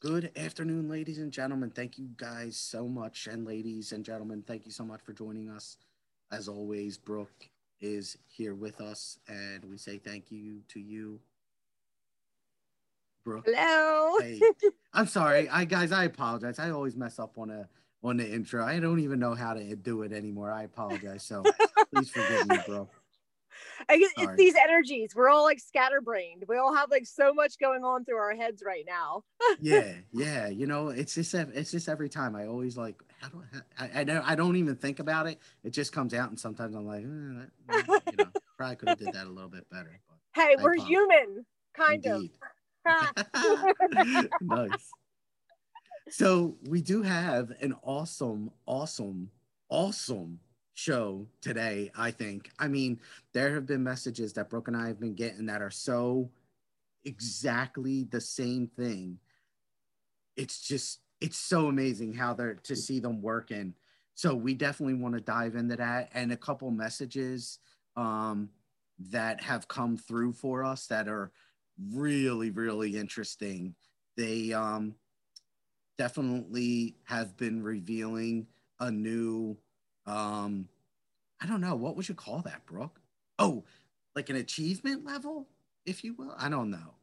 Good afternoon, ladies and gentlemen. Thank you guys so much. And ladies and gentlemen, thank you so much for joining us. As always, Brooke is here with us, and we say thank you to you. Brooke. Hello. Hey, I'm sorry. I guys, I apologize. I always mess up on a on the intro. I don't even know how to do it anymore. I apologize. So please forgive me, bro. I guess Sorry. it's these energies. We're all like scatterbrained. We all have like so much going on through our heads right now. yeah, yeah. You know, it's just it's just every time. I always like how do I I, I don't I don't even think about it. It just comes out, and sometimes I'm like, eh, that- you know, probably could have did that a little bit better. Hey, I we're apologize. human, kind indeed. of. nice. So we do have an awesome, awesome, awesome show today. I think. I mean, there have been messages that Brooke and I have been getting that are so exactly the same thing. It's just, it's so amazing how they're to see them working. So we definitely want to dive into that and a couple messages um, that have come through for us that are really really interesting they um definitely have been revealing a new um i don't know. What would you call that brooke? Oh like an achievement level if you will? I don't know.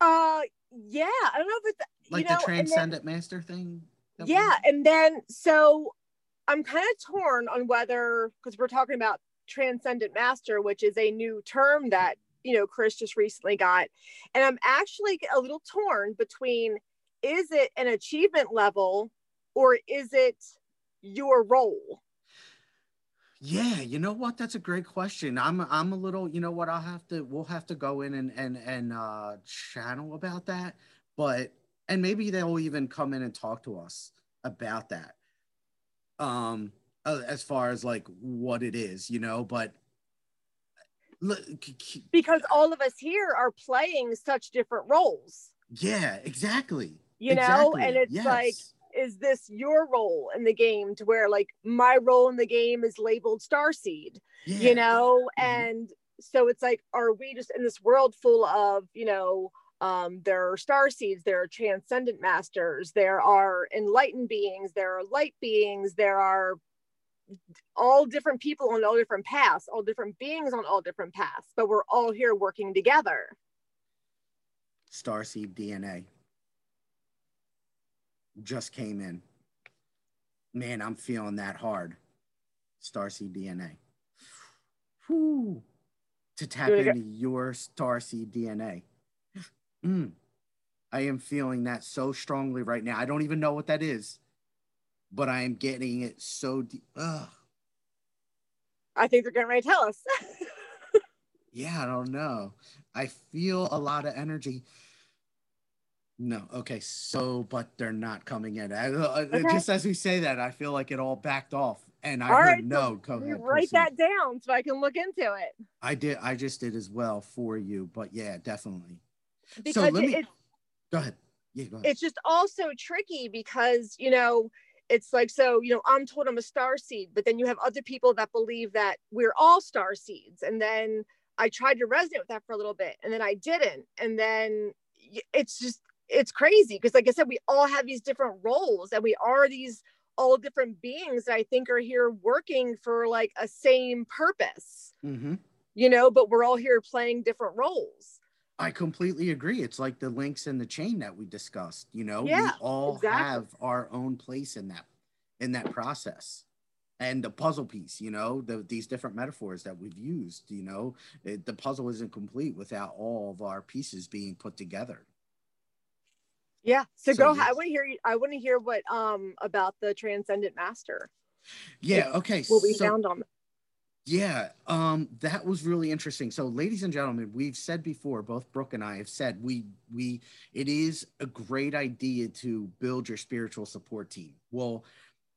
Uh, yeah. I don't know if it's like know, the and then- transcendent master thing that we- yeah, and then so I'm kind of torn on whether because we're talking about transcendent master, which is a new term that you know Chris just recently got, and I'm actually a little torn between is it an achievement level or is it your role? Yeah, you know what? That's a great question. I'm I'm a little, you know what? I'll have to we'll have to go in and and and uh channel about that. But and maybe they'll even come in and talk to us about that. Um as far as like what it is, you know, but look, Because all of us here are playing such different roles, yeah, exactly. you know, Exactly. and it's like Yes. Is this your role in the game to where like my role in the game is labeled starseed yeah. you know Mhm. and so it's like are we just in this world full of you know um, there are star seeds there are transcendent masters there are enlightened beings there are light beings there are all different people on all different paths all different beings on all different paths but we're all here working together Starseed DNA just came in. Man, I'm feeling that hard. Starseed DNA. Whew. To tap into your Starseed DNA. Mm. I am feeling that so strongly right now. I don't even know what that is, but I am getting it so deep. Ugh. i think they're getting ready to tell us Yeah, I don't know. I feel a lot of energy. No, okay, so but they're not coming in. I, uh, Okay. Just as we say that, I feel like it all backed off, and I All heard right, no. Go You write that down so i can look into it I did. I just did as well for you, but yeah, definitely. because let it- me- it's Go ahead. Yeah, go ahead. it's just also tricky because you know it's like so you know i'm told i'm a star seed but then you have other people that believe that we're all star seeds and then i tried to resonate with that for a little bit and then i didn't and then it's just it's crazy because like i said we all have these different roles and we are these all different beings that i think are here working for like a same purpose hmm you know but we're all here playing different roles I completely agree. It's like the links in the chain that we discussed. You know, we all exactly. have our own place in that in that process. And the puzzle piece, you know, the, these different metaphors that we've used, you know, it, the puzzle isn't complete without all of our pieces being put together. Yeah. So, So, go. I want to hear. you- I want to hear what um about the transcendent master. Yeah. Okay. What we so- found on. Yeah, um, that was really interesting. So, ladies and gentlemen, we've said before, both Brooke and I have said we we it is a great idea to build your spiritual support team. Well,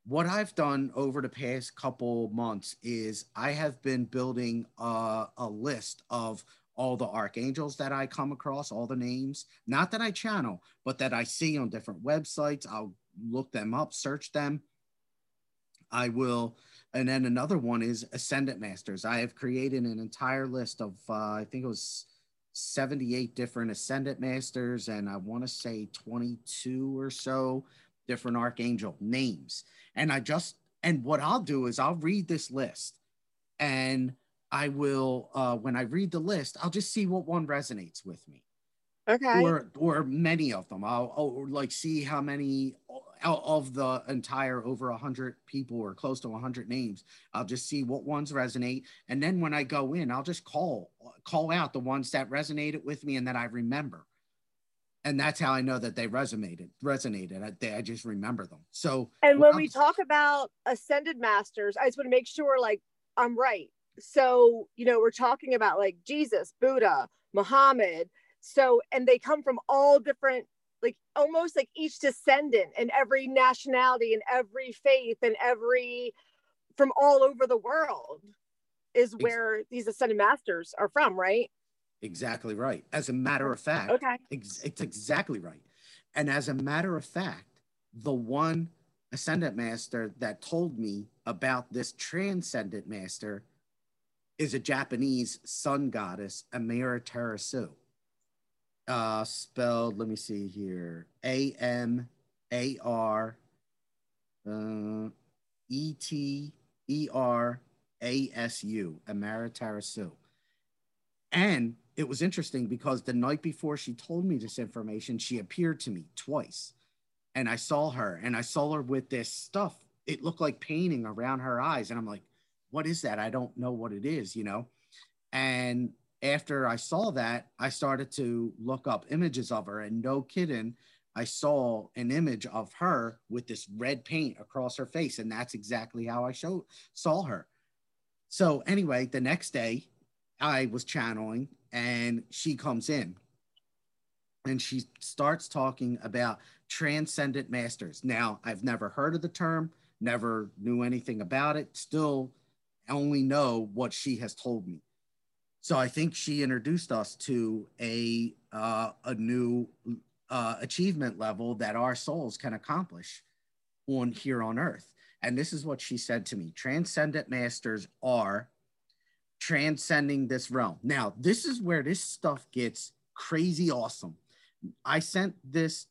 what I've done over the past couple months is I have been building a, a list of all the archangels that I come across, all the names, not that I channel, but that I see on different websites. I'll look them up, search them. I will and then another one is ascendant masters i have created an entire list of uh, i think it was 78 different ascendant masters and I want to say 22 or so different archangel names. And I just, and what I'll do is I'll read this list and I will, uh, when I read the list, I'll just see what one resonates with me. Okay. Or, or many of them. I'll, I'll like see how many out of the entire over a 100 people or close to 100 names i'll just see what ones resonate and then when i go in i'll just call call out the ones that resonated with me and that i remember and that's how i know that they resonated resonated i, they, I just remember them so and when we talk about ascended masters i just want to make sure like i'm right so you know we're talking about like jesus buddha muhammad so and they come from all different like almost like each descendant and every nationality and every faith and every from all over the world is where these ascended masters are from, right? Exactly right. As a matter of fact, okay, ex- it's exactly right. And as a matter of fact, the one ascendant master that told me about this transcendent master is a Japanese sun goddess, Amaterasu uh, spelled, let me see here, A M A R uh, E T E R A S U, Amaterasu. And it was interesting because the night before she told me this information, she appeared to me twice. And I saw her and I saw her with this stuff. It looked like painting around her eyes. And I'm like, what is that? I don't know what it is, you know? And after I saw that, I started to look up images of her, and no kidding, I saw an image of her with this red paint across her face, and that's exactly how I showed saw her. So anyway, the next day, I was channeling, and she comes in, and she starts talking about transcendent masters. Now, I've never heard of the term, never knew anything about it. Still, only know what she has told me. So I think she introduced us to a uh, a new uh, achievement level that our souls can accomplish on here on earth. And this is what she said to me: Transcendent masters are transcending this realm. Now, this is where this stuff gets crazy awesome. I sent this.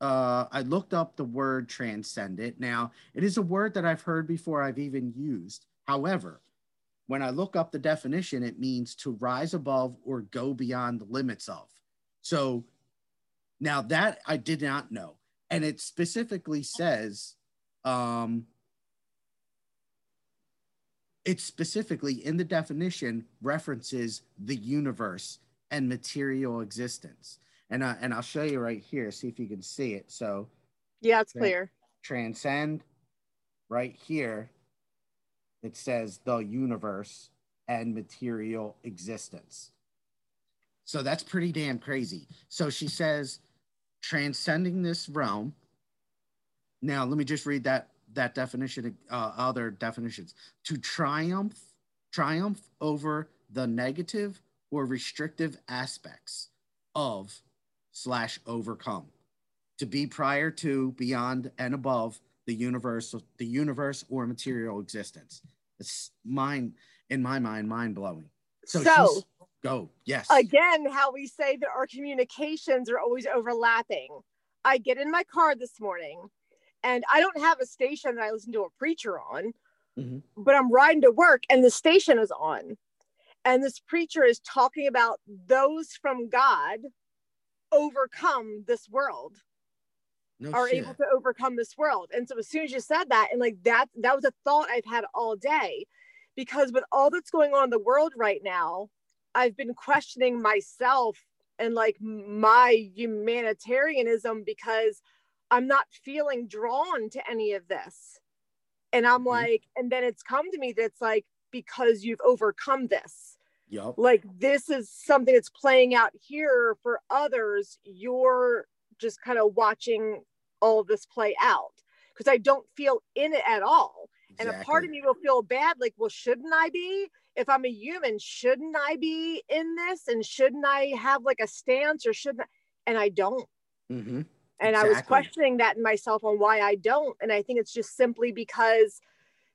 Uh, I looked up the word transcendent. Now, it is a word that I've heard before. I've even used. However, when I look up the definition, it means to rise above or go beyond the limits of. So now that I did not know. And it specifically says, um, it specifically in the definition references the universe and material existence. And, I, and I'll show you right here, see if you can see it. So, yeah, it's clear. Transcend right here it says the universe and material existence. So that's pretty damn crazy. So she says, transcending this realm. Now, let me just read that that definition, uh, other definitions. To triumph, triumph over the negative or restrictive aspects of slash overcome. To be prior to, beyond, and above the universe, the universe or material existence. It's mind in my mind, mind blowing. So, so go. Yes. Again, how we say that our communications are always overlapping. I get in my car this morning and I don't have a station that I listen to a preacher on, mm-hmm. but I'm riding to work and the station is on. And this preacher is talking about those from God overcome this world no are shit. able to overcome this world. And so as soon as you said that, and like that, that was a thought I've had all day, because with all that's going on in the world right now, I've been questioning myself and like my humanitarianism because I'm not feeling drawn to any of this. And I'm mm-hmm. like, and then it's come to me that's like, because you've overcome this. Yep. Like this is something that's playing out here for others. You're just kind of watching all of this play out because I don't feel in it at all. Exactly. And a part of me will feel bad, like, well, shouldn't I be? If I'm a human, shouldn't I be in this? And shouldn't I have like a stance or shouldn't I? And I don't. Mm-hmm. And exactly. I was questioning that in myself on why I don't. And I think it's just simply because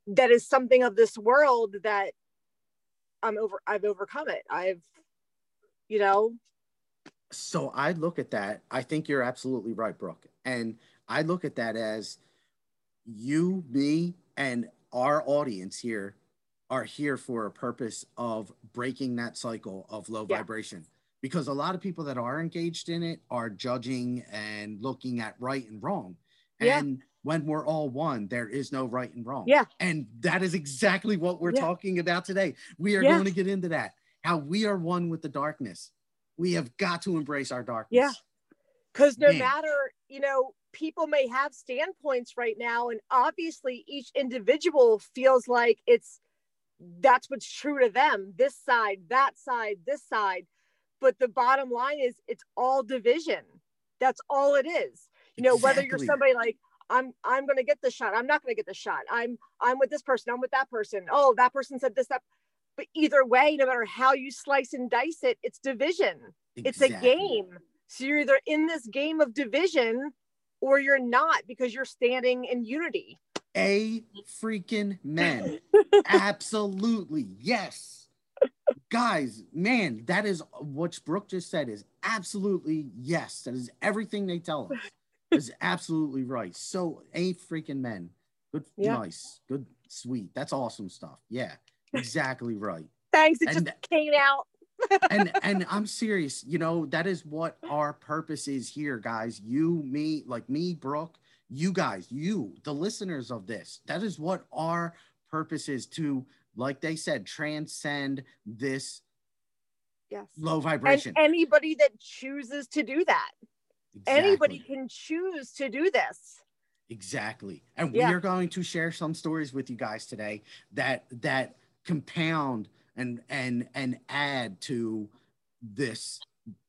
that is something of this world that I'm over, I've overcome it. I've, you know, so I look at that. I think you're absolutely right, Brooke. And I look at that as you, me, and our audience here are here for a purpose of breaking that cycle of low yeah. vibration. Because a lot of people that are engaged in it are judging and looking at right and wrong. Yeah. And when we're all one, there is no right and wrong. Yeah. And that is exactly what we're yeah. talking about today. We are yeah. going to get into that. How we are one with the darkness. We have got to embrace our darkness. Yeah. Because no Man. matter, you know, people may have standpoints right now, and obviously each individual feels like it's that's what's true to them this side, that side, this side. But the bottom line is it's all division. That's all it is. You know, exactly. whether you're somebody like, I'm I'm gonna get the shot. I'm not gonna get the shot. I'm I'm with this person. I'm with that person. Oh, that person said this. That. But either way, no matter how you slice and dice it, it's division. Exactly. It's a game. So you're either in this game of division or you're not because you're standing in unity. A freaking man. Absolutely. Yes. Guys, man, that is what Brooke just said is absolutely yes. That is everything they tell us is absolutely right. So a freaking men. Good, yeah. nice, good, sweet. That's awesome stuff. Yeah, exactly right. Thanks. It and, just came out. and and I'm serious. You know that is what our purpose is here, guys. You, me, like me, Brooke. You guys, you, the listeners of this. That is what our purpose is to, like they said, transcend this yes. low vibration. And anybody that chooses to do that. Exactly. Anybody can choose to do this. Exactly. And yeah. we are going to share some stories with you guys today that that compound and and and add to this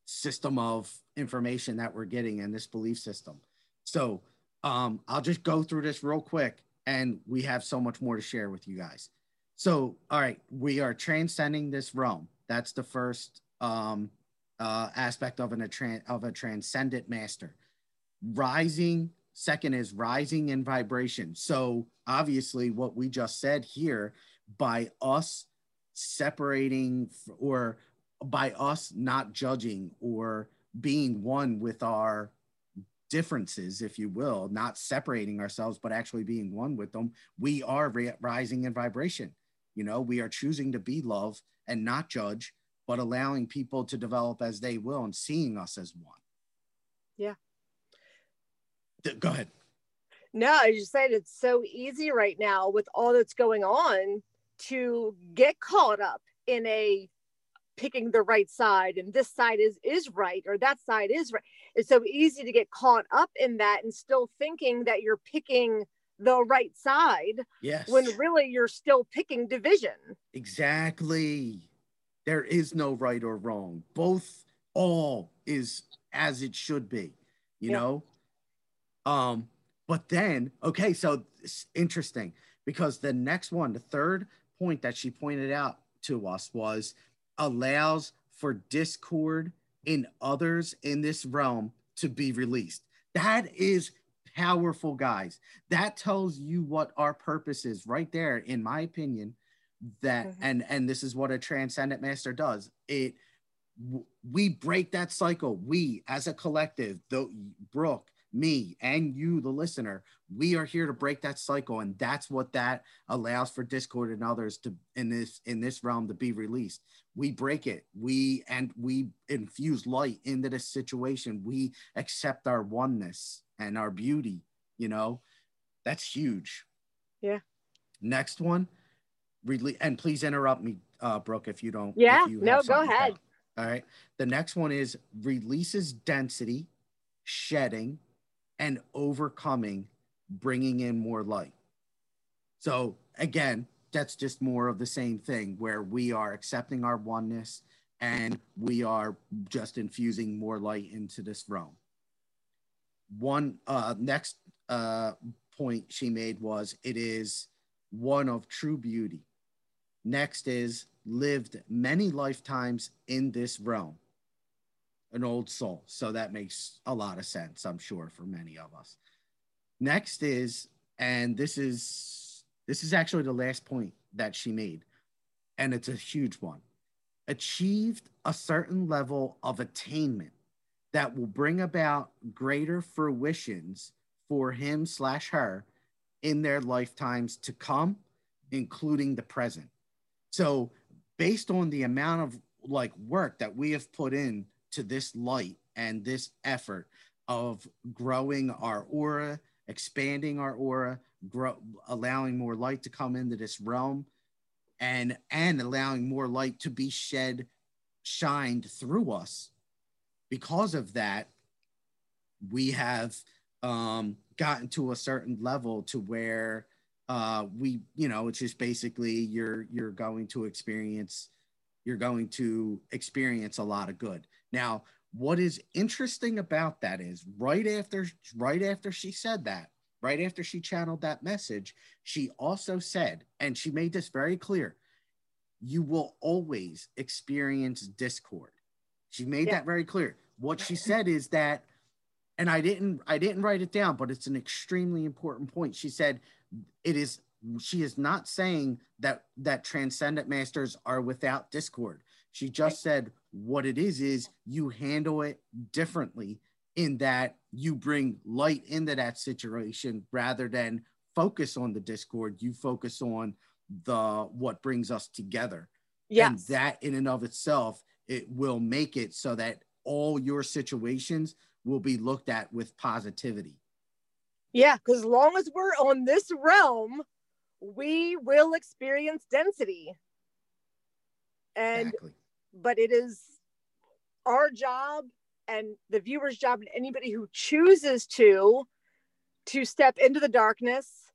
system of information that we're getting and this belief system. So um, I'll just go through this real quick and we have so much more to share with you guys. So, all right, we are transcending this realm. That's the first um, uh, aspect of an a of a transcendent master. Rising second is rising in vibration. So obviously, what we just said here, by us separating or by us not judging or being one with our differences, if you will, not separating ourselves, but actually being one with them, we are rising in vibration. You know, we are choosing to be love and not judge but allowing people to develop as they will and seeing us as one. Yeah. Go ahead. No, I just said it's so easy right now with all that's going on to get caught up in a picking the right side and this side is is right or that side is right. It's so easy to get caught up in that and still thinking that you're picking the right side. Yes. When really you're still picking division. Exactly. There is no right or wrong. Both all is as it should be, you yeah. know? Um, but then, okay, so it's interesting because the next one, the third point that she pointed out to us was allows for discord in others in this realm to be released. That is powerful, guys. That tells you what our purpose is right there, in my opinion that mm-hmm. and and this is what a transcendent master does it we break that cycle we as a collective the brooke me and you the listener we are here to break that cycle and that's what that allows for discord and others to in this in this realm to be released. We break it. We and we infuse light into this situation. We accept our oneness and our beauty you know? That's huge. Yeah. Next one Really, and please interrupt me, uh, Brooke, if you don't. Yeah, you no, go ahead. All right. The next one is releases density, shedding, and overcoming, bringing in more light. So again, that's just more of the same thing where we are accepting our oneness and we are just infusing more light into this realm. One uh, next uh, point she made was it is one of true beauty. Next is lived many lifetimes in this realm, an old soul. So that makes a lot of sense, I'm sure, for many of us. Next is, and this is this is actually the last point that she made, and it's a huge one. Achieved a certain level of attainment that will bring about greater fruitions for him slash her in their lifetimes to come, including the present. So, based on the amount of like work that we have put in to this light and this effort of growing our aura, expanding our aura, grow, allowing more light to come into this realm, and and allowing more light to be shed, shined through us. Because of that, we have um, gotten to a certain level to where uh, we, you know, it's just basically you're you're going to experience you're going to experience a lot of good. Now, what is interesting about that is right after right after she said that, right after she channeled that message, she also said, and she made this very clear, you will always experience discord. She made yeah. that very clear. What she said is that and I didn't I didn't write it down, but it's an extremely important point. She said it is she is not saying that that transcendent masters are without discord. She just said what it is is you handle it differently in that you bring light into that situation rather than focus on the discord, you focus on the what brings us together. Yes. And that in and of itself, it will make it so that all your situations will be looked at with positivity. Yeah, because as long as we're on this realm, we will experience density. And exactly. But it is our job and the viewer's job and anybody who chooses to to step into the darkness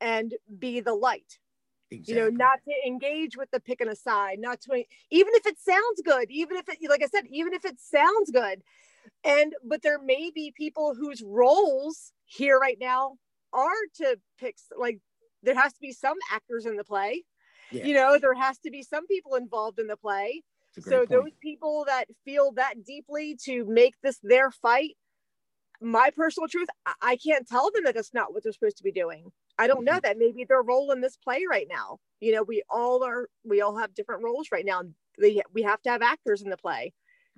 and be the light. Exactly. You know, not to engage with the picking aside, not to even if it sounds good, even if it like I said, even if it sounds good, and but there may be people whose roles here right now are to pick like there has to be some actors in the play yeah. you know there has to be some people involved in the play so point. those people that feel that deeply to make this their fight my personal truth i can't tell them that that's not what they're supposed to be doing. I don't know mm-hmm. that. Maybe their role in this play right now. You know we all are we all have different roles right now. We, we have to have actors in the play.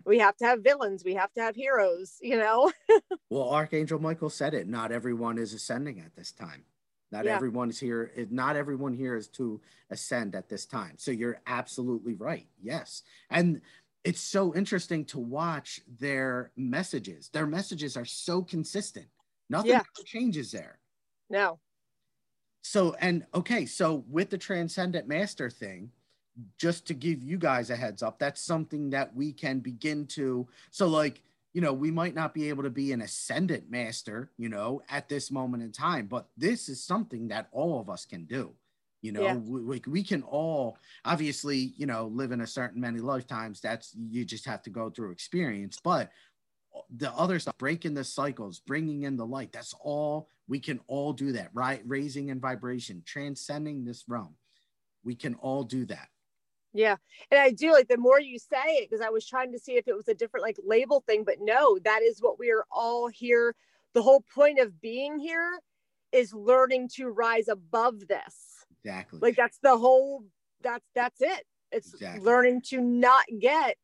We have to have villains. We have to have heroes you know? Well archangel michael said it not everyone is ascending at this time not yeah. everyone is here not everyone here is to ascend at this time so you're absolutely right yes and it's so interesting to watch their messages their messages are so consistent nothing yeah. changes there no so and okay so with the transcendent master thing just to give you guys a heads up, that's something that we can begin to. So, like, you know, we might not be able to be an ascendant master, you know, at this moment in time, but this is something that all of us can do. You know, yeah. we, we can all obviously, you know, live in a certain many lifetimes. That's you just have to go through experience, but the other stuff, breaking the cycles, bringing in the light, that's all we can all do that, right? Raising in vibration, transcending this realm. We can all do that. Yeah. And I do like the more you say it, because I was trying to see if it was a different like label thing, but no, that is what we are all here. The whole point of being here is learning to rise above this. Exactly. Like that's the whole that's that's it. It's exactly. learning to not get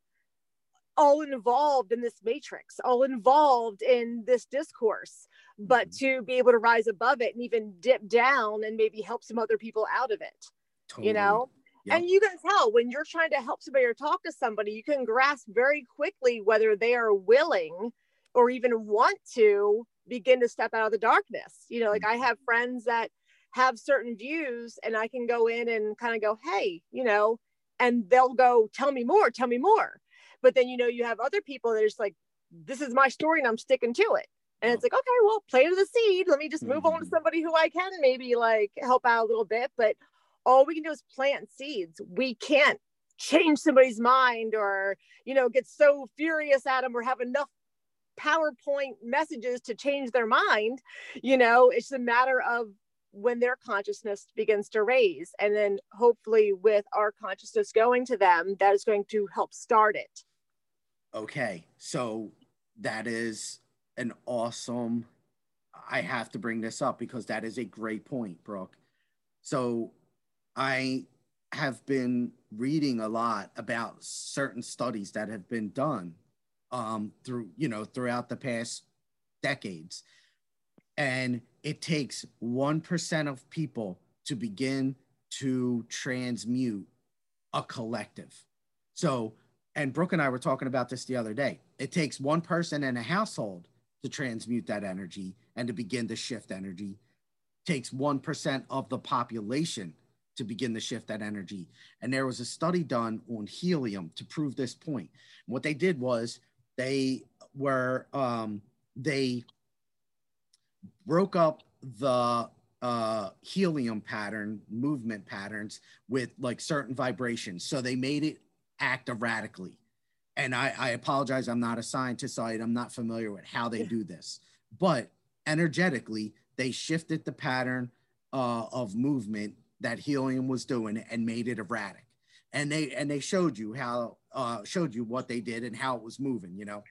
all involved in this matrix, all involved in this discourse, but mm-hmm. to be able to rise above it and even dip down and maybe help some other people out of it. Totally. You know? Yep. And you can tell when you're trying to help somebody or talk to somebody, you can grasp very quickly whether they are willing or even want to begin to step out of the darkness. You know, like I have friends that have certain views and I can go in and kind of go, hey, you know, and they'll go, tell me more, tell me more. But then, you know, you have other people that are just like, this is my story and I'm sticking to it. And it's like, okay, well, plant the seed. Let me just move mm-hmm. on to mm-hmm. somebody who I can maybe like help out a little bit. But all we can do is plant seeds. We can't change somebody's mind or, you know, get so furious at them or have enough PowerPoint messages to change their mind. You know, it's a matter of when their consciousness begins to raise. And then hopefully, with our consciousness going to them, that is going to help start it. Okay. So that is an awesome. I have to bring this up because that is a great point, Brooke. So I have been reading a lot about certain studies that have been done um, through you know throughout the past decades, and it takes one percent of people to begin to transmute a collective. So, and Brooke and I were talking about this the other day. It takes one person in a household to transmute that energy and to begin to shift energy. It takes 1% of the population to begin to shift that energy. And there was a study done on helium to prove this point. what they did was they were, um, they broke up the uh, helium pattern, movement patterns with like certain vibrations. So they made it act erratically. And I, I apologize, I'm not a scientist, so I, I'm not familiar with how they do this. But energetically, they shifted the pattern uh, of movement that helium was doing and made it erratic. And they and they showed you how uh, showed you what they did and how it was moving, you know.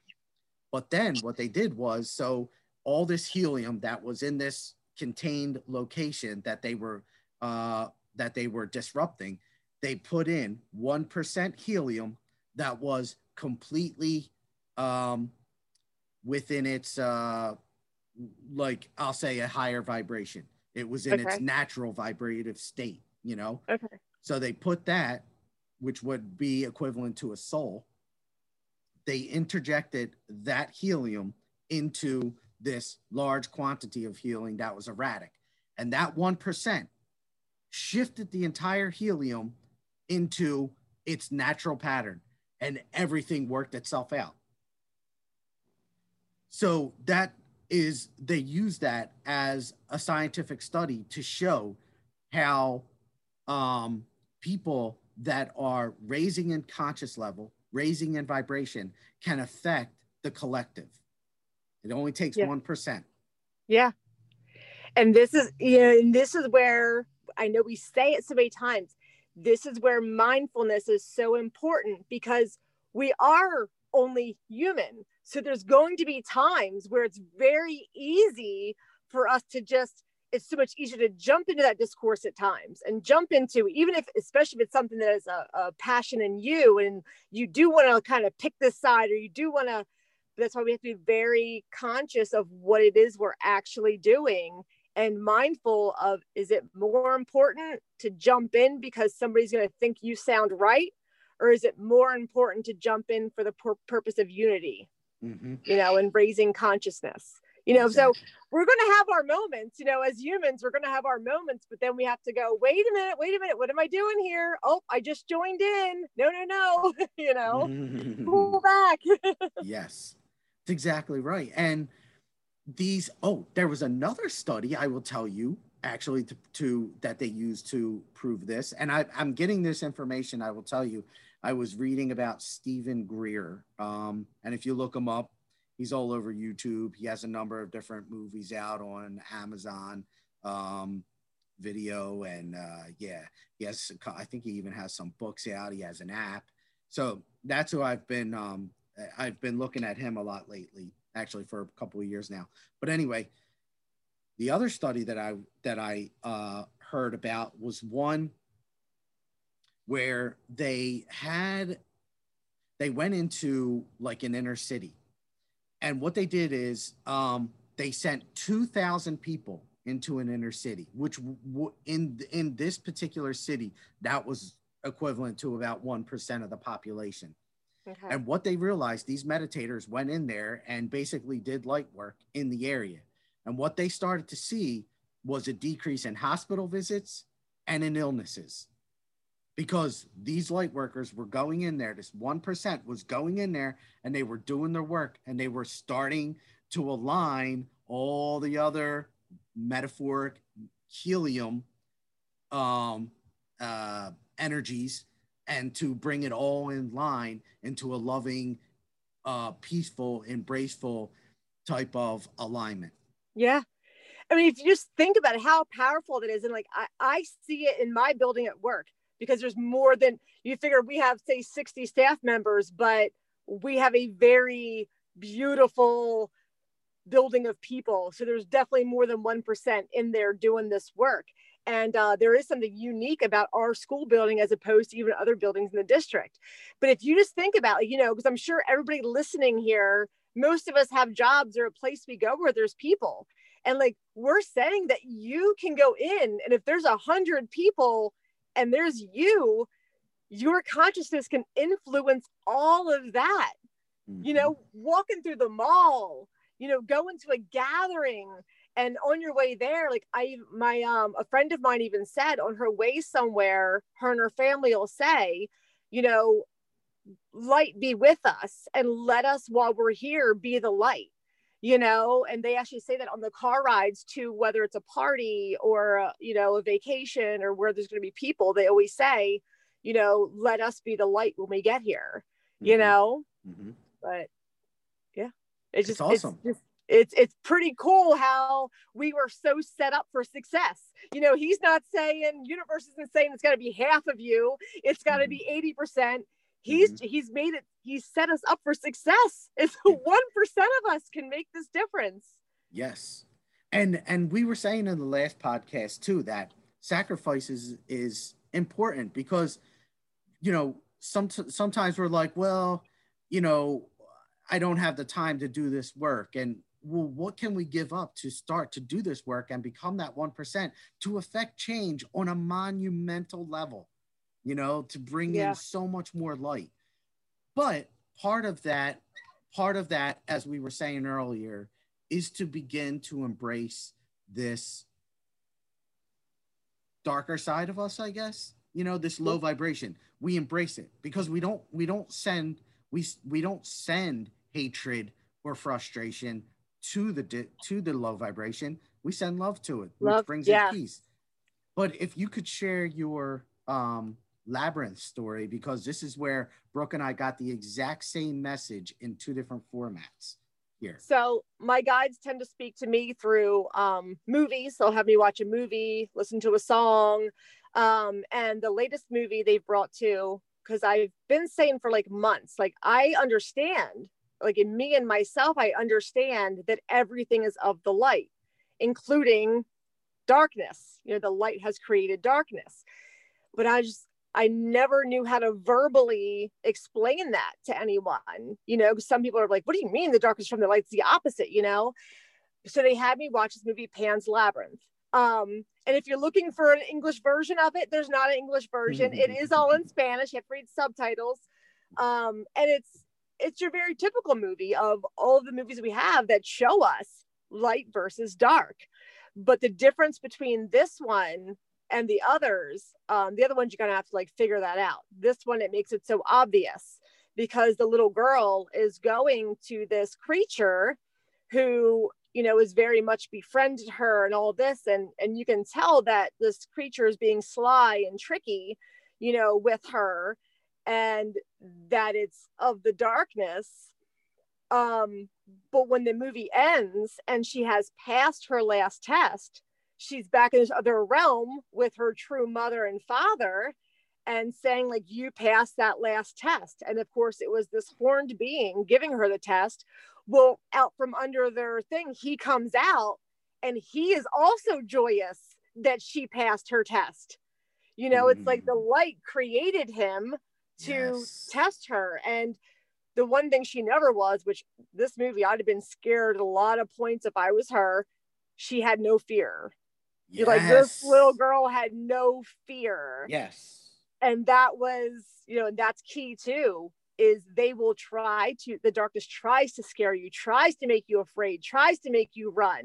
But then what they did was so all this helium that was in this contained location that they were uh, that they were disrupting, they put in one percent helium that was completely um, within its uh, like I'll say a higher vibration. It was in okay. its natural vibrative state, you know. Okay. So they put that, which would be equivalent to a soul. They interjected that helium into this large quantity of helium that was erratic. And that 1% shifted the entire helium into its natural pattern and everything worked itself out. So that is, they use that as a scientific study to show how um, people that are raising in conscious level, raising in vibration, can affect the collective. It only takes yeah. 1%. Yeah. And this is, you know, and this is where I know we say it so many times. This is where mindfulness is so important because we are only human. So there's going to be times where it's very easy for us to just, it's so much easier to jump into that discourse at times and jump into, even if, especially if it's something that is a, a passion in you and you do want to kind of pick this side or you do want to that's why we have to be very conscious of what it is we're actually doing and mindful of is it more important to jump in because somebody's going to think you sound right or is it more important to jump in for the pur- purpose of unity mm-hmm. you know and raising consciousness you know exactly. so we're going to have our moments you know as humans we're going to have our moments but then we have to go wait a minute wait a minute what am i doing here oh i just joined in no no no you know pull back yes that's exactly right. And these, oh, there was another study I will tell you actually to, to that they used to prove this. And I, I'm getting this information, I will tell you. I was reading about Steven Greer. Um, and if you look him up, he's all over YouTube. He has a number of different movies out on Amazon um, video. And uh, yeah, he has, I think he even has some books out. He has an app. So that's who I've been um, I've been looking at him a lot lately, actually for a couple of years now. But anyway, the other study that I that I uh, heard about was one where they had they went into like an inner city, and what they did is um, they sent two thousand people into an inner city, which w- in in this particular city that was equivalent to about one percent of the population. Okay. And what they realized, these meditators went in there and basically did light work in the area. And what they started to see was a decrease in hospital visits and in illnesses because these light workers were going in there. This 1% was going in there and they were doing their work and they were starting to align all the other metaphoric helium um, uh, energies and to bring it all in line into a loving, uh, peaceful, embraceful type of alignment. Yeah. I mean, if you just think about it, how powerful that is. And like, I, I see it in my building at work because there's more than you figure we have, say, 60 staff members, but we have a very beautiful building of people. So there's definitely more than 1% in there doing this work. and uh, there is something unique about our school building as opposed to even other buildings in the district but if you just think about you know because i'm sure everybody listening here most of us have jobs or a place we go where there's people and like we're saying that you can go in and if there's a hundred people and there's you your consciousness can influence all of that mm-hmm. you know walking through the mall you know going to a gathering and on your way there like i my um a friend of mine even said on her way somewhere her and her family will say you know light be with us and let us while we're here be the light you know and they actually say that on the car rides to whether it's a party or a, you know a vacation or where there's going to be people they always say you know let us be the light when we get here mm-hmm. you know mm-hmm. but yeah it's just it's awesome it's, just, it's it's pretty cool how we were so set up for success. You know, he's not saying universe isn't saying it's got to be half of you. It's got to mm-hmm. be eighty percent. He's mm-hmm. he's made it. He's set us up for success. It's one percent of us can make this difference. Yes, and and we were saying in the last podcast too that sacrifices is important because you know some sometimes we're like well you know I don't have the time to do this work and well, what can we give up to start to do this work and become that 1% to affect change on a monumental level, you know, to bring yeah. in so much more light. But part of that, part of that, as we were saying earlier, is to begin to embrace this darker side of us, I guess. You know, this low vibration. We embrace it because we don't we don't send we we don't send hatred or frustration to the to the low vibration, we send love to it, love, which brings yeah. it peace. But if you could share your um, labyrinth story, because this is where Brooke and I got the exact same message in two different formats. Here. So my guides tend to speak to me through um, movies. They'll have me watch a movie, listen to a song, um, and the latest movie they've brought to because I've been saying for like months, like I understand like in me and myself, I understand that everything is of the light, including darkness. You know, the light has created darkness. But I just, I never knew how to verbally explain that to anyone. You know, some people are like, what do you mean the darkness from the light's the opposite, you know? So they had me watch this movie, Pan's Labyrinth. Um, and if you're looking for an English version of it, there's not an English version. it is all in Spanish. You have to read subtitles. Um, and it's it's your very typical movie of all the movies we have that show us light versus dark. But the difference between this one and the others, um, the other ones you're gonna have to like figure that out. This one it makes it so obvious because the little girl is going to this creature who you know is very much befriended her and all this and and you can tell that this creature is being sly and tricky you know with her and that it's of the darkness um but when the movie ends and she has passed her last test she's back in this other realm with her true mother and father and saying like you passed that last test and of course it was this horned being giving her the test well out from under their thing he comes out and he is also joyous that she passed her test you know mm. it's like the mm. light created him to yes. test her. And the one thing she never was, which this movie I'd have been scared a lot of points if I was her, she had no fear. Yes. Like this little girl had no fear. Yes. And that was, you know, and that's key too, is they will try to, the darkness tries to scare you, tries to make you afraid, tries to make you run.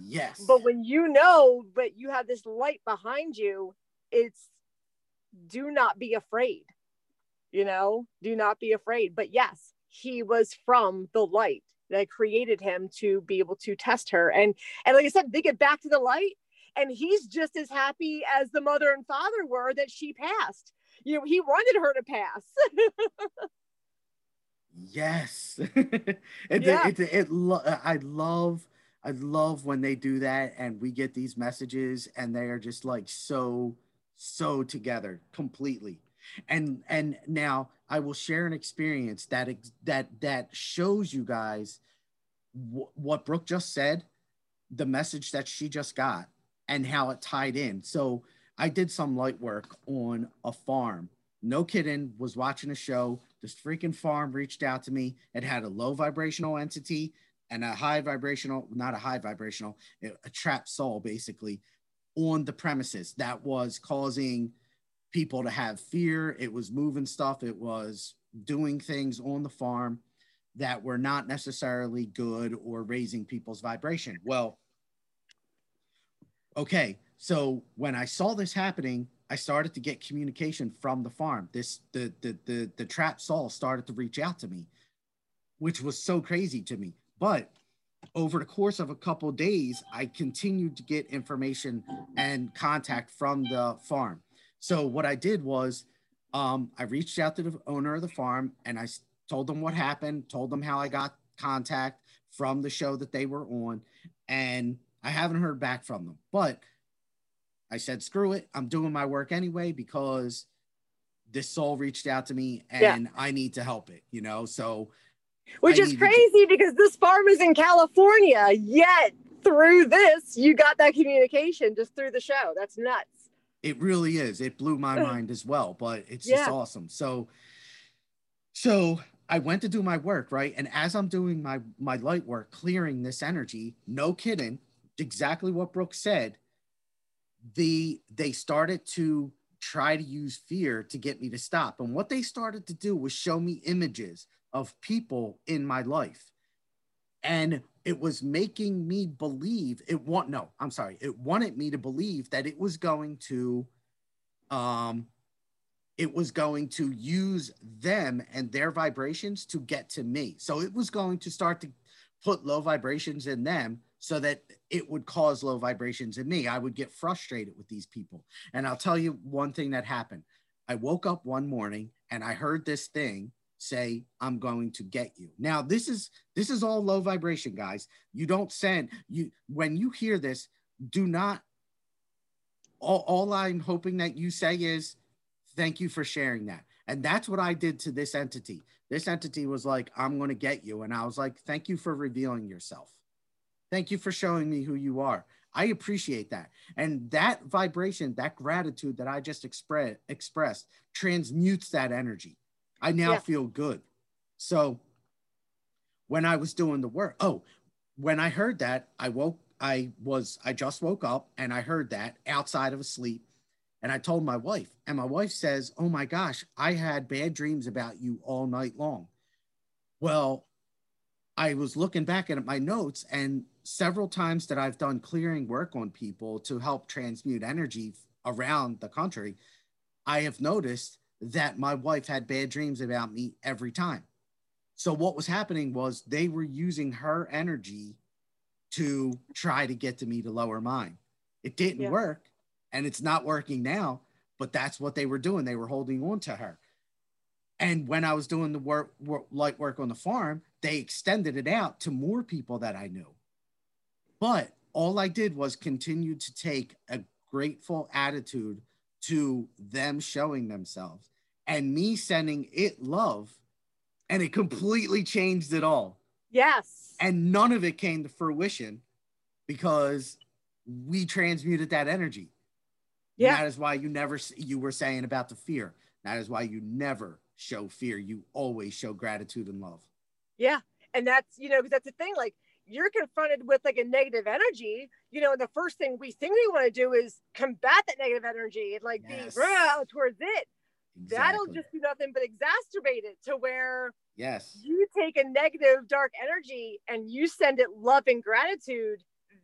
Yes. But when you know, but you have this light behind you, it's do not be afraid you know do not be afraid but yes he was from the light that created him to be able to test her and and like i said they get back to the light and he's just as happy as the mother and father were that she passed. You know he wanted her to pass. Yes. It, yeah. it, it, it, it i love i love when they do that and we get these messages and they are just like so so together completely. And and now i will share an experience that that that shows you guys what brooke just said the message that she just got and how it tied in. So I did some light work on a farm. No kidding, was watching a show. This freaking farm reached out to me. It had a low vibrational entity and a high vibrational, not a high vibrational, a trapped soul basically on the premises that was causing people to have fear. It was moving stuff. It was doing things on the farm that were not necessarily good or raising people's vibration. Well, okay, so when I saw this happening, I started to get communication from the farm. This the the the the trap soul started to reach out to me, which was so crazy to me. But over the course of a couple of days, I continued to get information and contact from the farm. So what I did was um, I reached out to the owner of the farm and I told them what happened, told them how I got contact from the show that they were on, and I haven't heard back from them. But I said, screw it, I'm doing my work anyway because this soul reached out to me and yeah. I need to help it, you know? So, which I is crazy to- because this farm is in California, yet through this, you got that communication just through the show. That's nuts. It really is. It blew my mind as well, but it's yeah. just awesome. So, so I went to do my work, right? And as I'm doing my my light work, clearing this energy, no kidding, exactly what Brooke said. The they started to try to use fear to get me to stop. And what they started to do was show me images of people in my life. And it was making me believe it want no, I'm sorry, it wanted me to believe that it was going to um it was going to use them and their vibrations to get to me. So it was going to start to put low vibrations in them so that it would cause low vibrations in me. I would get frustrated with these people. And I'll tell you one thing that happened. I woke up one morning and I heard this thing say i'm going to get you now this is this is all low vibration guys you don't send you when you hear this do not all, all i'm hoping that you say is Thank you for sharing that. And that's what I did to this entity. This entity was like, I'm going to get you. And I was like, thank you for revealing yourself. Thank you for showing me who you are. I appreciate that. And that vibration, that gratitude that I just express, expressed transmutes that energy. I now yeah. feel good. So when I was doing the work, oh, when I heard that, I woke, I was, I just woke up and I heard that outside of a sleep and I told my wife, and my wife says, Oh my gosh, I had bad dreams about you all night long. Well, I was looking back at my notes, and several times that I've done clearing work on people to help transmute energy around the country, I have noticed that my wife had bad dreams about me every time. So, what was happening was they were using her energy to try to get to me to lower mine. It didn't yeah. work and it's not working now but that's what they were doing they were holding on to her and when i was doing the work, work light work on the farm they extended it out to more people that i knew but all i did was continue to take a grateful attitude to them showing themselves and me sending it love and it completely changed it all yes and none of it came to fruition because we transmuted that energy yeah. that is why you never, you were saying about the fear. That is why you never show fear. You always show gratitude and love. Yeah. And that's, you know, because that's the thing. Like you're confronted with like a negative energy, you know, and the first thing we think we want to do is combat that negative energy and like yes. be towards it. Exactly. That'll just do nothing but exacerbate it to where yes you take a negative dark energy and you send it love and gratitude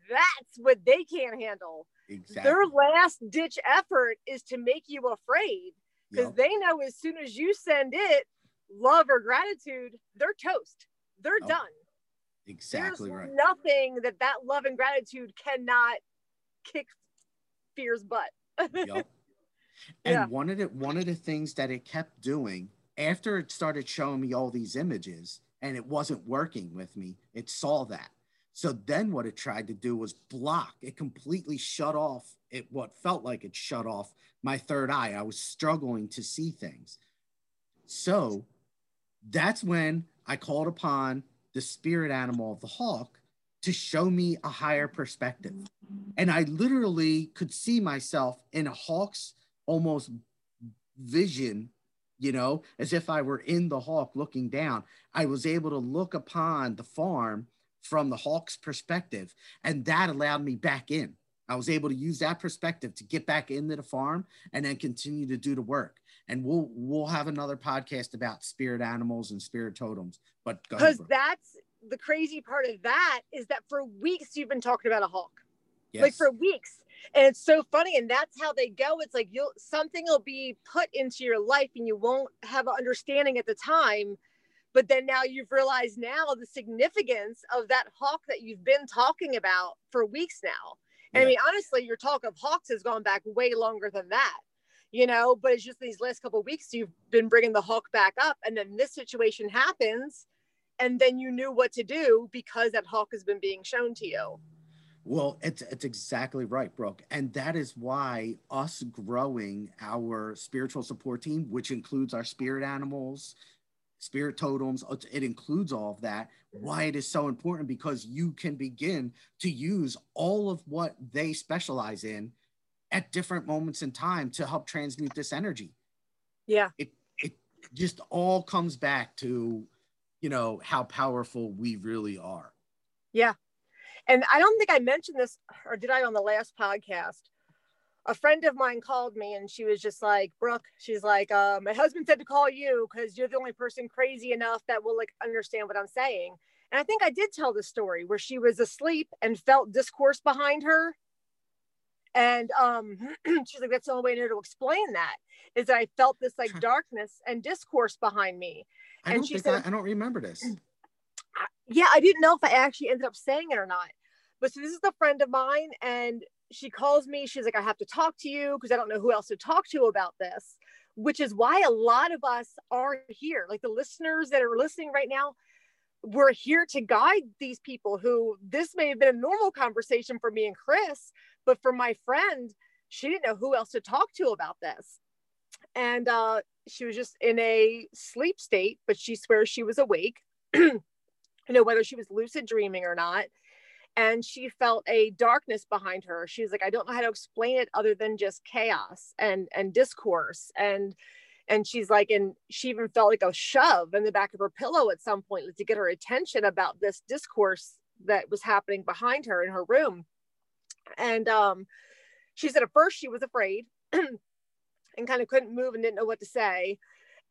that's what they can't handle Exactly. Their last ditch effort is to make you afraid because yep. they know as soon as you send it love or gratitude, they're toast. They're oh, done. Exactly There's right. Nothing that that love and gratitude cannot kick fear's butt. yep. And yeah. one of the one of the things that it kept doing after it started showing me all these images and it wasn't working with me, it saw that so then what it tried to do was block. It completely shut off it what felt like it shut off my third eye. I was struggling to see things. So that's when I called upon the spirit animal of the hawk to show me a higher perspective. And I literally could see myself in a hawk's almost vision, you know, as if I were in the hawk looking down. I was able to look upon the farm from the hawk's perspective, and that allowed me back in. I was able to use that perspective to get back into the farm and then continue to do the work. And we'll we'll have another podcast about spirit animals and spirit totems. But because that's the crazy part of that is that for weeks you've been talking about a hawk. Yes. Like for weeks. And it's so funny. And that's how they go. It's like you'll something will be put into your life and you won't have an understanding at the time. But then now you've realized now the significance of that hawk that you've been talking about for weeks now. And yeah. I mean, honestly, your talk of hawks has gone back way longer than that, you know, but it's just these last couple weeks you've been bringing the hulk back up. And then this situation happens and then you knew what to do because that hulk has been being shown to you. Well, it's it's exactly right, Brooke, and that is why us growing our spiritual support team, which includes our spirit animals, spirit totems, it includes all of that. Why it is so important because you can begin to use all of what they specialize in at different moments in time to help transmute this energy. Yeah, it it just all comes back to you know how powerful we really are. Yeah. And i don't think i mentioned this or did i on the last podcast? A friend of mine called me and she was just like brooke she's like uh, my husband said to call you because you're the only person crazy enough that will like understand what i'm saying and i think i did tell the story where she was asleep and felt discourse behind her and um she's like that's the only way to explain that is that i felt this like darkness and discourse behind me I don't think said, I, I don't remember this. Yeah, I didn't know if I actually ended up saying it or not. But so this is a friend of mine, and she calls me. She's like, I have to talk to you because I don't know who else to talk to about this, which is why a lot of us are here. Like the listeners that are listening right now, we're here to guide these people who this may have been a normal conversation for me and Chris, but for my friend, she didn't know who else to talk to about this. And uh, she was just in a sleep state, but she swears she was awake. you know, whether she was lucid dreaming or not. And she felt a darkness behind her. She's like, I don't know how to explain it other than just chaos and and discourse. And and she's like, and she even felt like a shove in the back of her pillow at some point to get her attention about this discourse that was happening behind her in her room. And um, she said at first she was afraid and kind of couldn't move and didn't know what to say.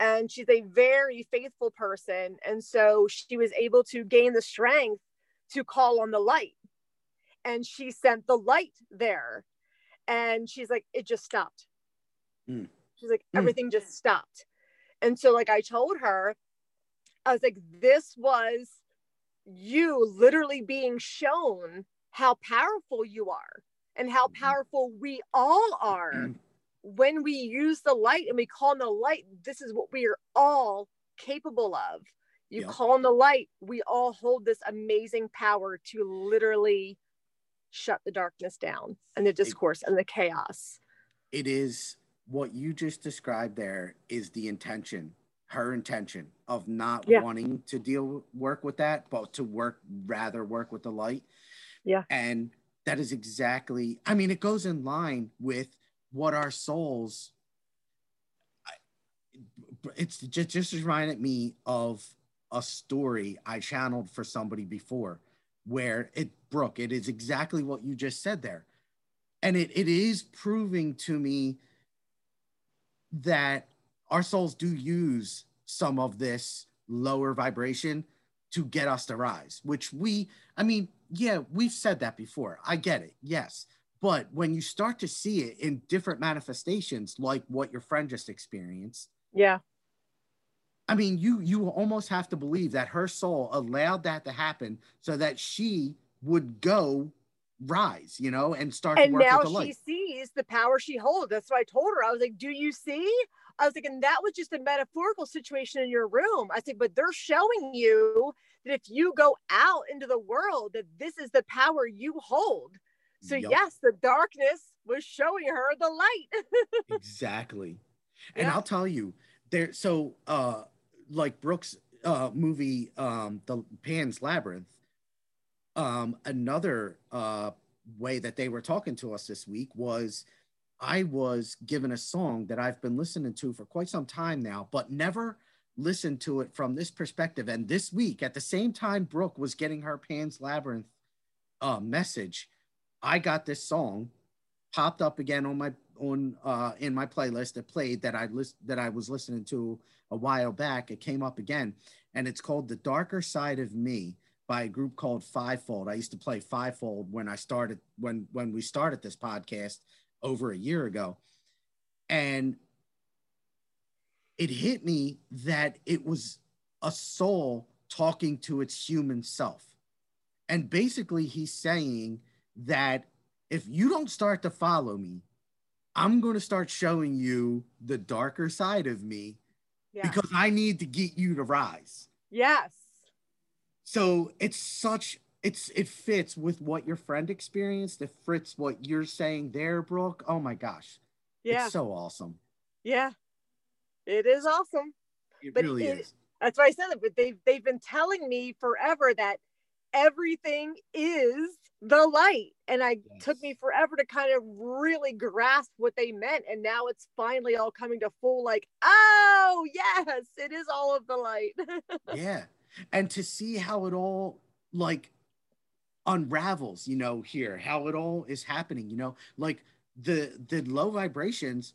And she's a very faithful person. And so she was able to gain the strength to call on the light. And she sent the light there. And she's like, it just stopped. Mm. She's like, mm. everything mm. just stopped. And so, like, I told her, I was like, this was you literally being shown how powerful you are and how mm-hmm. powerful we all are. Mm when we use the light and we call in the light, this is what we are all capable of. You yep. call in the light, we all hold this amazing power to literally shut the darkness down and the discourse it, and the chaos. It is what you just described there is the intention, her intention of not yeah. wanting to deal work with that, but to work rather work with the light. Yeah. And that is exactly, I mean, it goes in line with what our souls it's just just reminded me of a story I channeled for somebody before where it Brooke, it is exactly what you just said there. And it, it is proving to me that our souls do use some of this lower vibration to get us to rise, which we, I mean, yeah, we've said that before. I get it. Yes. But when you start to see it in different manifestations, like what your friend just experienced, yeah. I mean, you you almost have to believe that her soul allowed that to happen so that she would go rise, you know, and start. And now she light. sees the power she holds. That's what I told her. I was like, "Do you see?" I was like, and that was just a metaphorical situation in your room. I said, but they're showing you that if you go out into the world, that this is the power you hold. So yep. yes, the darkness was showing her the light. exactly. And yeah. I'll tell you, there so uh like Brooks uh movie um the Pan's Labyrinth um, another uh, way that they were talking to us this week was I was given a song that I've been listening to for quite some time now, but never listened to it from this perspective. And this week, at the same time Brooke was getting her Pan's Labyrinth uh, message, I got this song popped up again on my on uh, in my playlist that played that I list that I was listening to a while back. It came up again, and it's called "The Darker Side of Me." By a group called Fivefold. I used to play Fivefold when I started when when we started this podcast over a year ago. And it hit me that it was a soul talking to its human self. And basically he's saying that if you don't start to follow me, I'm going to start showing you the darker side of me yeah. because I need to get you to rise. Yes so it's such it's it fits with what your friend experienced. It fits what you're saying there brooke. Oh my gosh. Yeah. it's so awesome. Yeah. It is awesome. It but really it, is. That's why i said it but they've they've been telling me forever that everything is the light. And i yes. took me forever to kind of really grasp what they meant. And now it's finally all coming to full like oh yes it is all of the light. Yeah and to see how it all like unravels you know here how it all is happening you know? Like the the low vibrations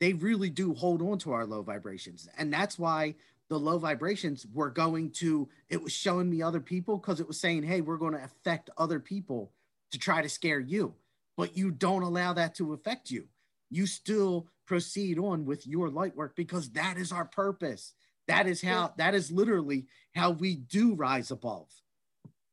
they really do hold on to our low vibrations. And that's why the low vibrations were going to it was showing me other people because it was saying hey we're going to affect other people to try to scare you. But you don't allow that to affect you. You still proceed on with your light work because that is our purpose that is how, that is literally how we do rise above.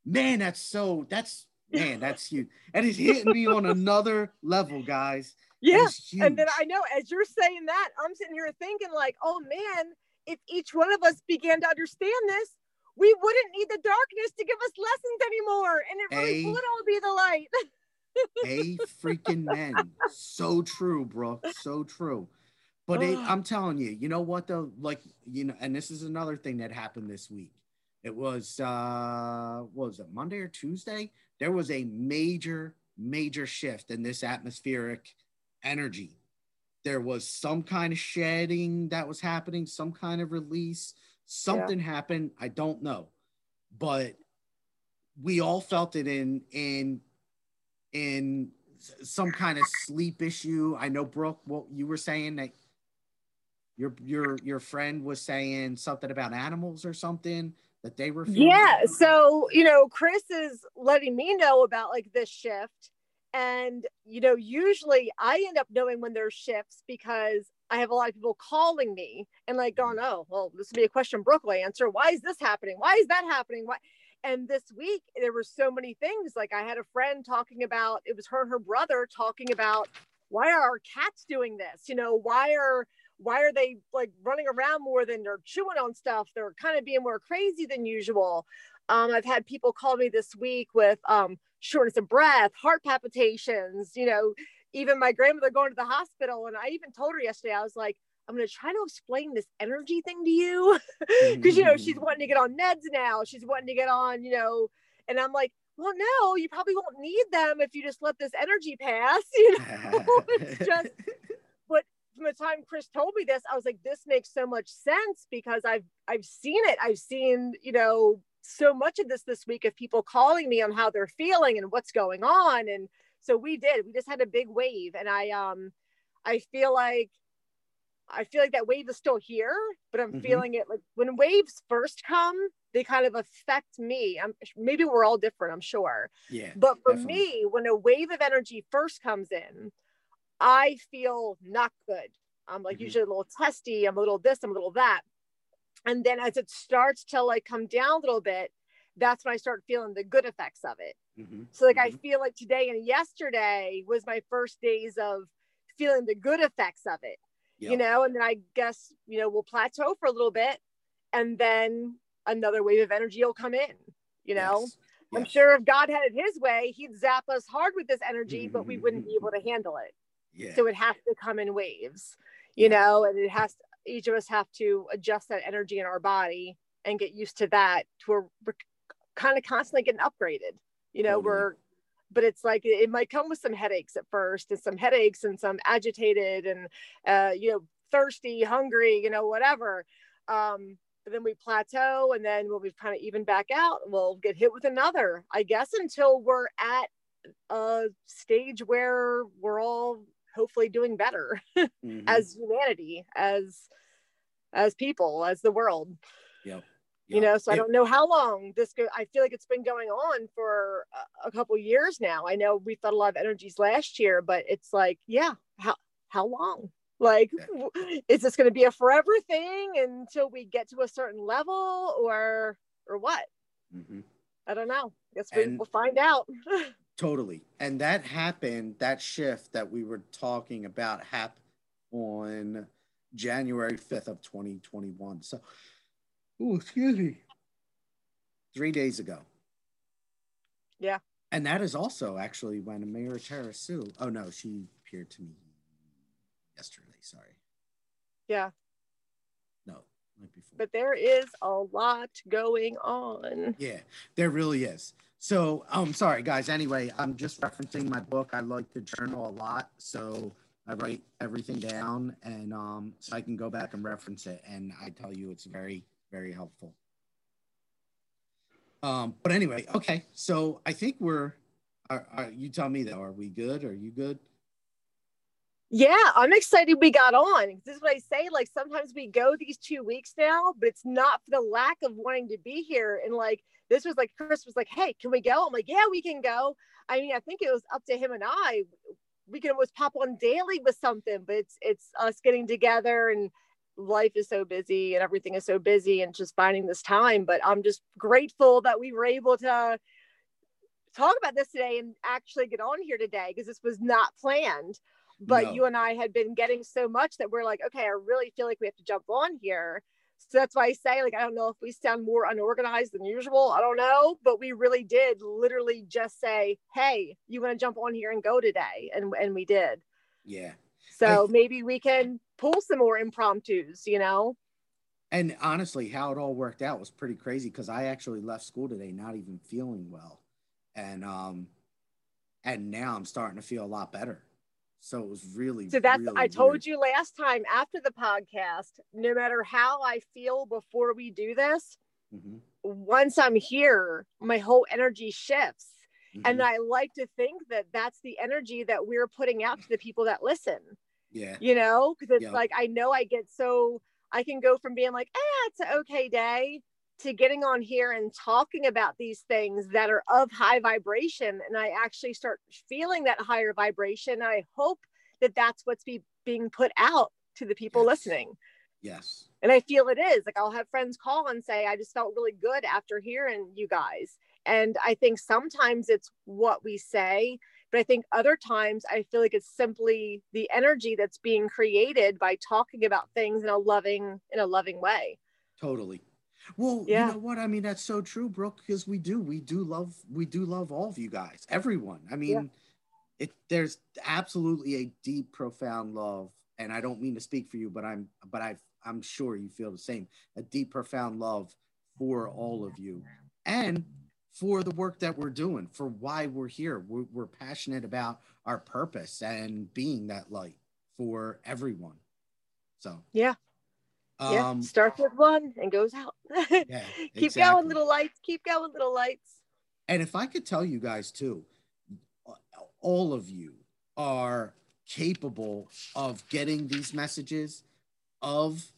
Man, that's so, that's, man, that's huge. And it's hitting me on another level, guys. Yeah. And then I know as you're saying that, I'm sitting here thinking, like, oh man, if each one of us began to understand this, we wouldn't need the darkness to give us lessons anymore. And it really a, would all be the light. a freaking man. So true, bro. So true. But it, I'm telling you, you know what though? Like, you know, and this is another thing that happened this week. It was uh was it Monday or Tuesday? There was a major, major shift in this atmospheric energy. There was some kind of shedding that was happening, some kind of release, something yeah. happened. I don't know. But we all felt it in in in some kind of sleep issue. I know Brooke, what you were saying that your your your friend was saying something about animals or something that they were yeah so you know chris is letting me know about like this shift. And you know usually i end up knowing when there's shifts because i have a lot of people calling me and like going mm-hmm. oh well this would be a question brooke will answer. Why is this happening? Why is that happening? Why and this week there were so many things. Like i had a friend talking about it was her and her brother talking about why are our cats doing this? You know why are why are they like running around more than they're chewing on stuff? They're kind of being more crazy than usual. Um, i've had people call me this week with um, shortness of breath heart palpitations you know even my grandmother going to the hospital and i even told her yesterday i was like i'm going to try to explain this energy thing to you. Because you know she's wanting to get on meds now. She's wanting to get on you know and i'm like well no you probably won't need them if you just let this energy pass you know? It's just from the time Chris told me this, I was like, this makes so much sense because I've I've seen it. I've seen, you know, so much of this this week of people calling me on how they're feeling and what's going on. And so we did. We just had a big wave. And I um I feel like I feel like that wave is still here, but I'm mm-hmm. feeling it like when waves first come, they kind of affect me. I'm maybe we're all different, I'm sure. Yeah. But for definitely. me, when a wave of energy first comes in, I feel not good. I'm like mm-hmm. usually a little testy. I'm a little this, I'm a little that. And then as it starts to like come down a little bit, that's when I start feeling the good effects of it. Mm-hmm. So like mm-hmm. I feel like today and yesterday was my first days of feeling the good effects of it. Yep. You know, and then I guess, you know, we'll plateau for a little bit and then another wave of energy will come in, you know. Yes. Yes. I'm sure if God had it his way, he'd zap us hard with this energy, but we wouldn't be able to handle it. Yeah. So it has to come in waves, you yeah. know, and it has to, each of us have to adjust that energy in our body and get used to that to we're kind of constantly getting upgraded. You know, we're but it's like it might come with some headaches at first and some headaches and some agitated and uh, you know thirsty hungry you know whatever um, but then we plateau and then when we've kind of even back out we'll get hit with another i guess until we're at a stage where we're all hopefully doing better Mhm. as humanity as as people as the world. Yep. you know so i don't know how long this go i feel like it's been going on for a, a couple years now. I know we felt a lot of energies last year but it's like yeah how how long? Like is this going to be a forever thing until we get to a certain level or or what? Mhm. i don't know. Guess we, And- we'll find out Totally. And that happened, that shift that we were talking about happened on January 5th of 2021. So, oh, excuse me. Three days ago. Yeah. And that is also actually when Amira Tarasu, oh no, she appeared to me yesterday. Sorry. yeah No, night before. but there is a lot going on Yeah, there really is. So I'm sorry, guys. Anyway, I'm just referencing my book. I like to journal a lot, so I write everything down, and um, so I can go back and reference it. And I tell you, it's very, very helpful. Um, but anyway, okay. So I think we're. Are, are, you tell me though. Are we good? Are you good? Yeah, I'm excited we got on. This is what I say. Like sometimes we go these two weeks now, but it's not for the lack of wanting to be here. And like this was like Chris was like, "Hey, can we go?" I'm like, "Yeah, we can go." I mean, I think it was up to him and I. We can almost pop on daily with something, but it's it's us getting together and life is so busy and everything is so busy and just finding this time. But I'm just grateful that we were able to talk about this today and actually get on here today because this was not planned but No. you and I had been getting so much that we're like, okay, I really feel like we have to jump on here. So that's why I say, like, I don't know if we sound more unorganized than usual. I don't know, but we really did literally just say, hey, you want to jump on here and go today, and and we did. Yeah. So I- maybe we can pull some more impromptus, you know? And honestly, how it all worked out was pretty crazy because I actually left school today not even feeling well, and um, and now I'm starting to feel a lot better. So it was really. So that's really I told weird. you last time after the podcast, no matter how I feel before we do this, Mhm, once I'm here, my whole energy shifts. And mhm. I like to think that that's the energy that we're putting out to the people that listen, yeah, you know, because it's Yeah. like I know I get so I can go from being like, eh, it's an okay day to getting on here and talking about these things that are of high vibration. And I actually start feeling that higher vibration. I hope that that's what's be, being put out to the people Yes. listening. yes, And I feel it is. Like I'll have friends call and say, I just felt really good after hearing you guys. And I think sometimes it's what we say, but I think other times I feel like it's simply the energy that's being created by talking about things in a loving, in a loving way. totally. Well, Yeah. you know what? I mean, that's so true, Brooke, because we do, we do love, we do love all of you guys, everyone. I mean, it there's absolutely a deep, profound love, and I don't mean to speak for you, but I'm, but I, I'm sure you feel the same. A deep, profound love for all of you, and for the work that we're doing, for why we're here. We're, we're passionate about our purpose and being that light for everyone. So, Yeah. Yeah. um, Starts with one and goes out. yeah, keep exactly. going, little lights. Keep going, little lights. And if I could tell you guys too, all of you are capable of getting these messages, of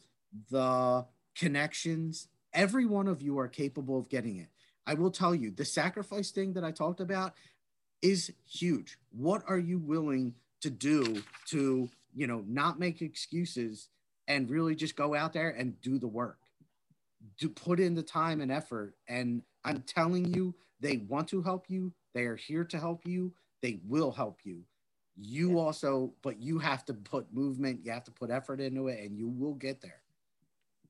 the connections. Every one of you are capable of getting it. I will tell you, the sacrifice thing that I talked about is huge. What are you willing to do to, you know, not make excuses and really just go out there and do the work? To put in the time and effort. And I'm telling you, they want to help you. They are here to help you. They will help you. You Yeah. also, but you have to put movement, you have to put effort into it, and you will get there.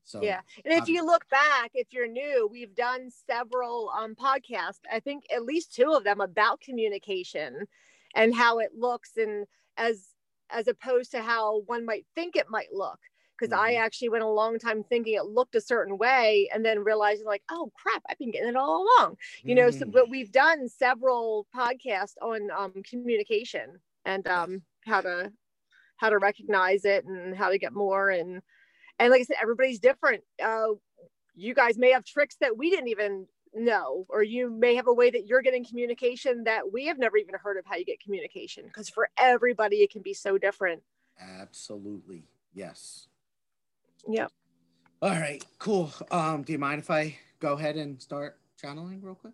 So, Yeah. And if um, you look back, if you're new, we've done several um, podcasts, I think at least two of them about communication and how it looks and as as opposed to how one might think it might look. Because mm-hmm. I actually went a long time thinking it looked a certain way and then realizing like, oh crap, I've been getting it all along. You know, mm. so but we've done several podcasts on um, communication and um, how to how to recognize it and how to get more and and like I said, everybody's different. Uh, you guys may have tricks that we didn't even know, or you may have a way that you're getting communication that we have never even heard of how you get communication. Because for everybody, it can be so different. Absolutely, yes. Yep. All right, cool. Um, do you mind if I go ahead and start channeling real quick?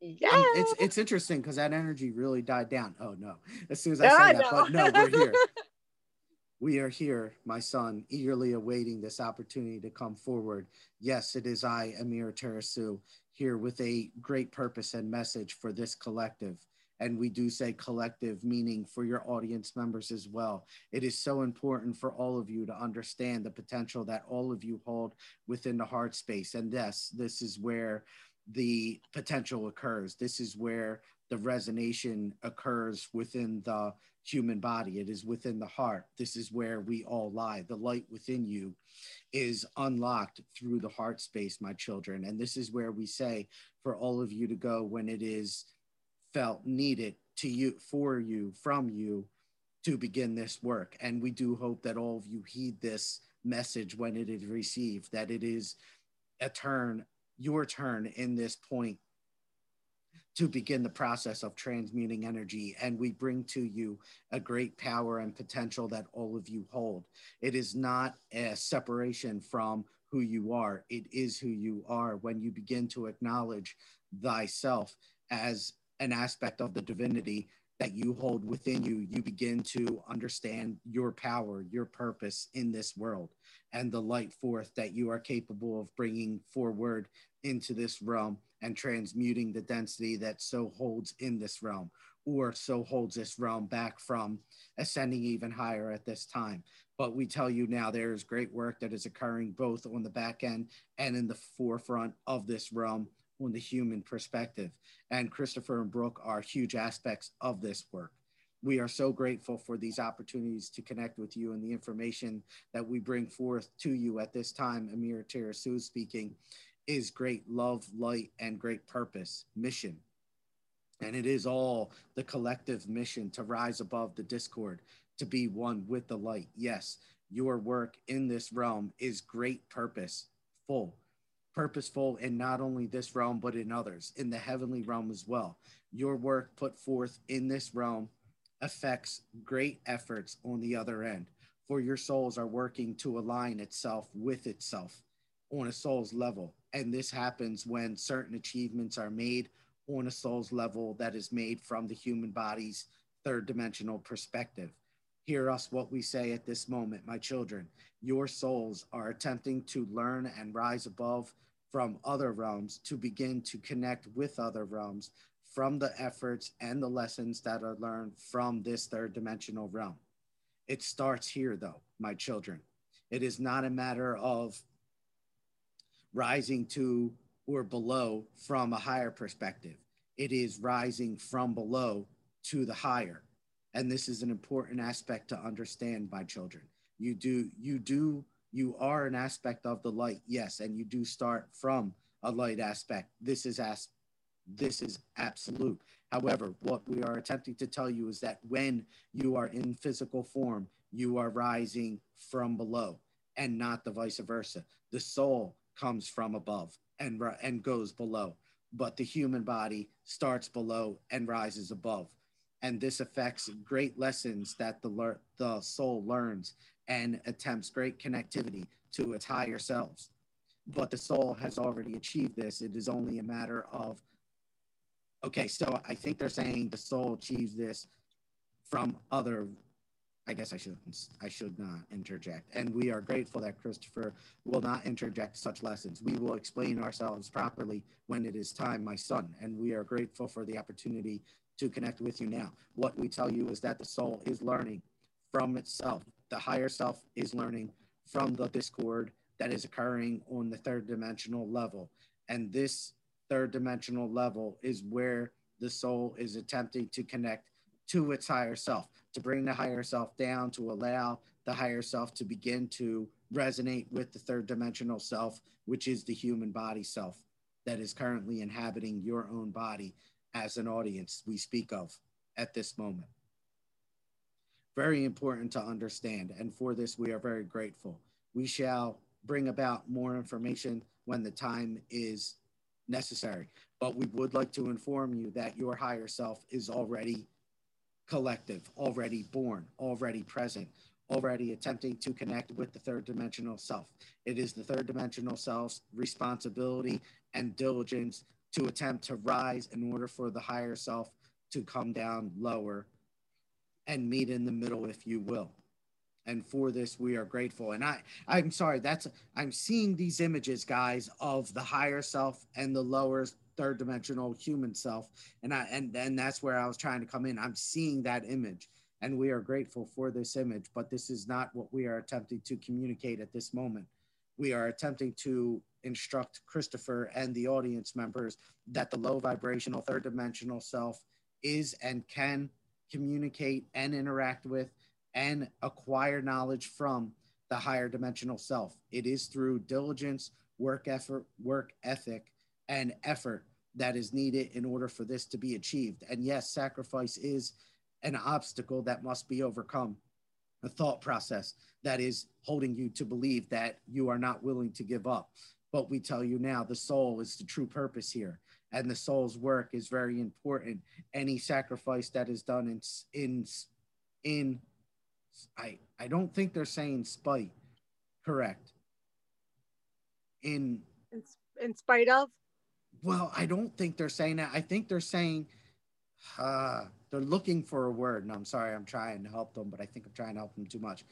Yeah. Um, it's it's interesting because that energy really died down. Oh no! As soon as I say that, no. but no, we're here. we are here, my son, eagerly awaiting this opportunity to come forward. Yes, it is I, Amir Tarasu, here with a great purpose and message for this collective and we do say collective meaning for your audience members as well. It is so important for all of you to understand the potential that all of you hold within the heart space. And yes this is where the potential occurs. This is where the resonation occurs within the human body. It is within the heart. This is where we all lie. The light within you is unlocked through the heart space my children. And this is where we say for all of you to go when it is felt needed to you for you from you to begin this work and we do hope that all of you heed this message when it is received that it is a turn your turn in this point to begin the process of transmuting energy. And we bring to you a great power and potential that all of you hold. It is not a separation from who you are, it is who you are when you begin to acknowledge thyself as an aspect of the divinity that you hold within you, you begin to understand your power, your purpose in this world, and the light forth that you are capable of bringing forward into this realm and transmuting the density that so holds in this realm or so holds this realm back from ascending even higher at this time. But we tell you now there is great work that is occurring both on the back end and in the forefront of this realm on the human perspective. And Christopher and Brooke are huge aspects of this work. We are so grateful for these opportunities to connect with you and the information that we bring forth to you at this time. Amir Tarasu speaking is great love, light, and great purpose, mission. And it is all the collective mission to rise above the discord, to be one with the light. Yes, your work in this realm is great purpose, full purposeful in not only this realm, but in others, in the heavenly realm as well. Your work put forth in this realm affects great efforts on the other end, for your souls are working to align itself with itself on a soul's level. And this happens when certain achievements are made on a soul's level that is made from the human body's third dimensional perspective. Hear us what we say at this moment, my children. Your souls are attempting to learn and rise above from other realms to begin to connect with other realms from the efforts and the lessons that are learned from this third dimensional realm. It starts here, though, my children. It is not a matter of rising to or below from a higher perspective. It is rising from below to the higher. And this is an important aspect to understand, my children. You do, you do you are an aspect of the light, yes, and you do start from a light aspect. This is as this is absolute. However, what we are attempting to tell you is that when you are in physical form, you are rising from below and not the vice versa. The soul comes from above and, and goes below, but the human body starts below and rises above. And this affects great lessons that the, the soul learns and attempts great connectivity to its higher selves. But the soul has already achieved this. It is only a matter of, okay, so I think they're saying the soul achieves this from other. I guess I shouldn't. I should not interject. And we are grateful that Christopher will not interject such lessons. We will explain ourselves properly when it is time, my son. And we are grateful for the opportunity to connect with you now. What we tell you is that the soul is learning from itself the higher self is learning from the discord that is occurring on the third dimensional level. And this third dimensional level is where the soul is attempting to connect to its higher self, to bring the higher self down, to allow the higher self to begin to resonate with the third dimensional self, which is the human body self that is currently inhabiting your own body as an audience we speak of at this moment. Very important to understand. And for this, we are very grateful. We shall bring about more information when the time is necessary. But we would like to inform you that your higher self is already collective, already born, already present, already attempting to connect with the third dimensional self. It is the third dimensional self's responsibility and diligence to attempt to rise in order for the higher self to come down lower and meet in the middle, if you will. And for this, we are grateful. And I, I'm sorry, that's I'm seeing these images, guys, of the higher self and the lower third dimensional human self. And I and then that's where I was trying to come in. I'm seeing that image and we are grateful for this image, but this is not what we are attempting to communicate at this moment. We are attempting to instruct Christopher and the audience members that the low vibrational third dimensional self is and can communicate and interact with and acquire knowledge from the higher dimensional self. It is through diligence, work effort, work ethic, and effort that is needed in order for this to be achieved. And yes, sacrifice is an obstacle that must be overcome, a thought process that is holding you to believe that you are not willing to give up. But we tell you now the soul is the true purpose here, and the soul's work is very important. Any sacrifice that is done in in in I I don't think they're saying spite, correct? In in, in spite of. Well, I don't think they're saying that. I think they're saying uh, they're looking for a word, and I'm sorry, I'm trying to help them, but I think I'm trying to help them too much.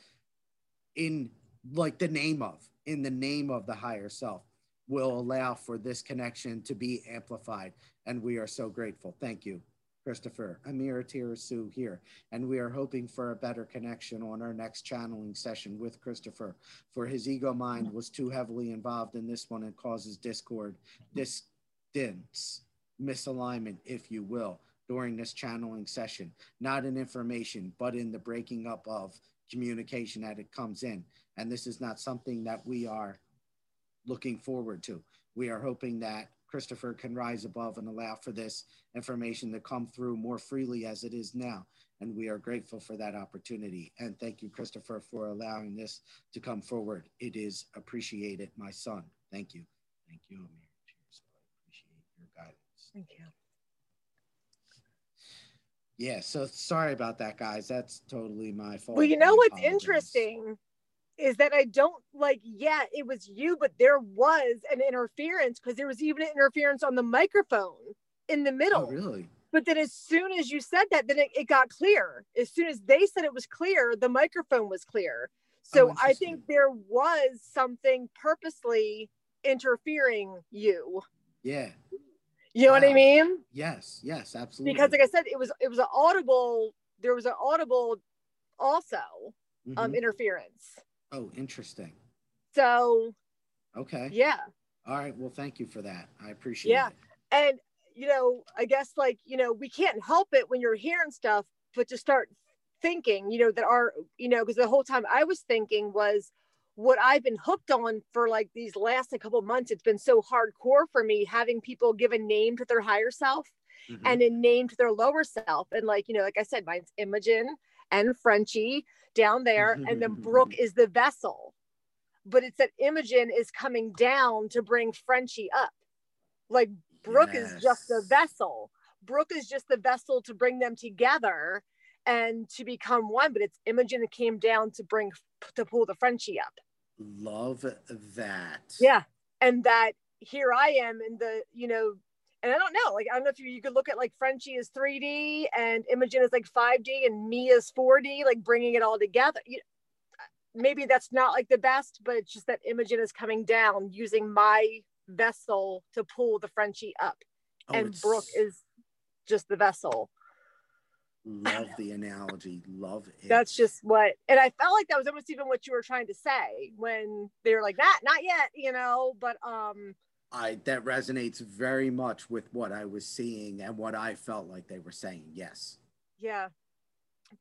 In like the name of, in the name of the higher self, will allow for this connection to be amplified, and we are so grateful. Thank you, Christopher. Amira Tarasu here, and we are hoping for a better connection on our next channeling session with Christopher. For his ego mind was too heavily involved in this one and causes discord, distance, misalignment, if you will during this channeling session, not in information, but in the breaking up of communication that it comes in. And this is not something that we are looking forward to. We are hoping that Christopher can rise above and allow for this information to come through more freely as it is now. And we are grateful for that opportunity. And thank you, Christopher, for allowing this to come forward. It is appreciated, my son. Thank you. Thank you, Amir. Cheers. I appreciate your guidance. Thank you. Yeah, so sorry about that, guys. That's totally my fault. Well, you know what's interesting is that I don't like, yeah, it was you, but there was an interference because there was even an interference on the microphone in the middle. Oh, really? But then as soon as you said that, then it, it got clear. As soon as they said it was clear, the microphone was clear. So oh, I think there was something purposely interfering you. Yeah. You know wow. what I mean? Yes, yes, absolutely. Because like I said, it was it was an audible. There was an audible also um, mm-hmm. um interference. Oh, interesting. So. Okay. Yeah. All right. Well, thank you for that. I appreciate yeah. it. Yeah, and you know, I guess like you know, we can't help it when you're hearing stuff, but to start thinking, you know, that our, you know, because the whole time I was thinking was what I've been hooked on for like these last a couple months, it's been so hardcore for me having people give a name to their higher self mm-hmm. and a name to their lower self. And like, you know, like I said, mine's Imogen and Frenchie down there, and then Brooke is the vessel. But it's that Imogen is coming down to bring Frenchie up. Like Brooke yes. is just the vessel. Brooke is just the vessel to bring them together and to become one. But it's Imogen that came down to bring to pull the Frenchie up. Love that. Yeah. And that here I am in the, you know, and I don't know, like, I don't know if you, you could look at like Frenchie is 3D and Imogen is like 5D and me is 4D, like bringing it all together. You, maybe that's not like the best, but it's just that Imogen is coming down using my vessel to pull the Frenchie up. Oh, and Brooke is just the vessel. Love the analogy. Love it. That's just what, and I felt like that was almost even what you were trying to say when they were like that, not yet, you know. But um, I that resonates very much with what I was seeing and what I felt like they were saying. Yes. Yeah.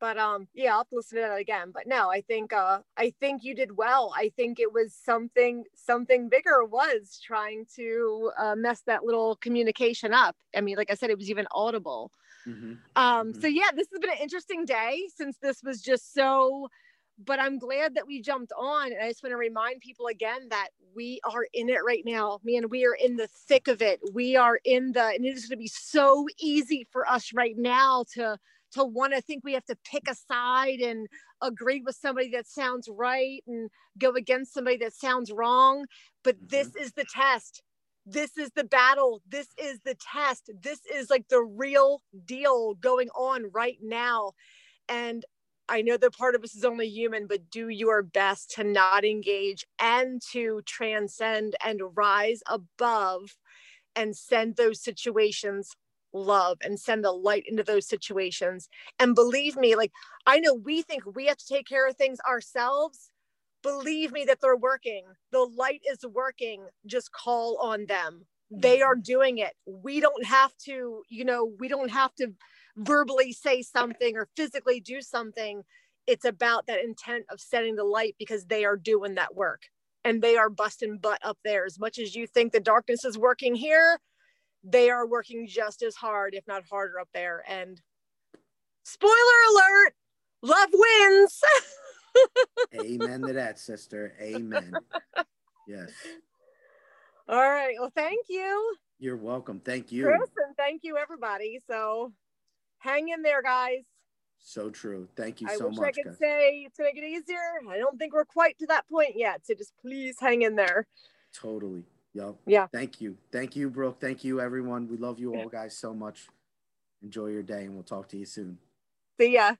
but um yeah i'll have to listen to that again but no i think uh i think you did well i think it was something something bigger was trying to uh, mess that little communication up i mean like i said it was even audible mm-hmm. um mm-hmm. so yeah this has been an interesting day since this was just so but i'm glad that we jumped on and i just want to remind people again that we are in it right now man we are in the thick of it we are in the and it is going to be so easy for us right now to to want to think we have to pick a side and agree with somebody that sounds right and go against somebody that sounds wrong. But mm-hmm. this is the test. This is the battle. This is the test. This is like the real deal going on right now. And I know that part of us is only human, but do your best to not engage and to transcend and rise above and send those situations love and send the light into those situations. And believe me, like I know we think we have to take care of things ourselves. Believe me that they're working. The light is working. Just call on them. They are mm-hmm. doing it. We don't have to, you know, we don't have to verbally say something or physically do something. It's about that intent of setting the light because they are doing that work and they are busting butt up there. As much as you think the darkness is working here, they are working just as hard, if not harder, up there. And spoiler alert, love wins. Amen to that, sister. Amen. Yes. All right. Well, thank you. You're welcome. Thank you. Chris, and thank you, everybody. So hang in there, guys. So true. Thank you I so wish much. I could guys. say to make it easier. I don't think we're quite to that point yet. So just please hang in there. Totally. Yep. Yeah. Thank you. Thank you, Brooke. Thank you, everyone. We love you all guys so much. Enjoy your day and we'll talk to you soon. See ya.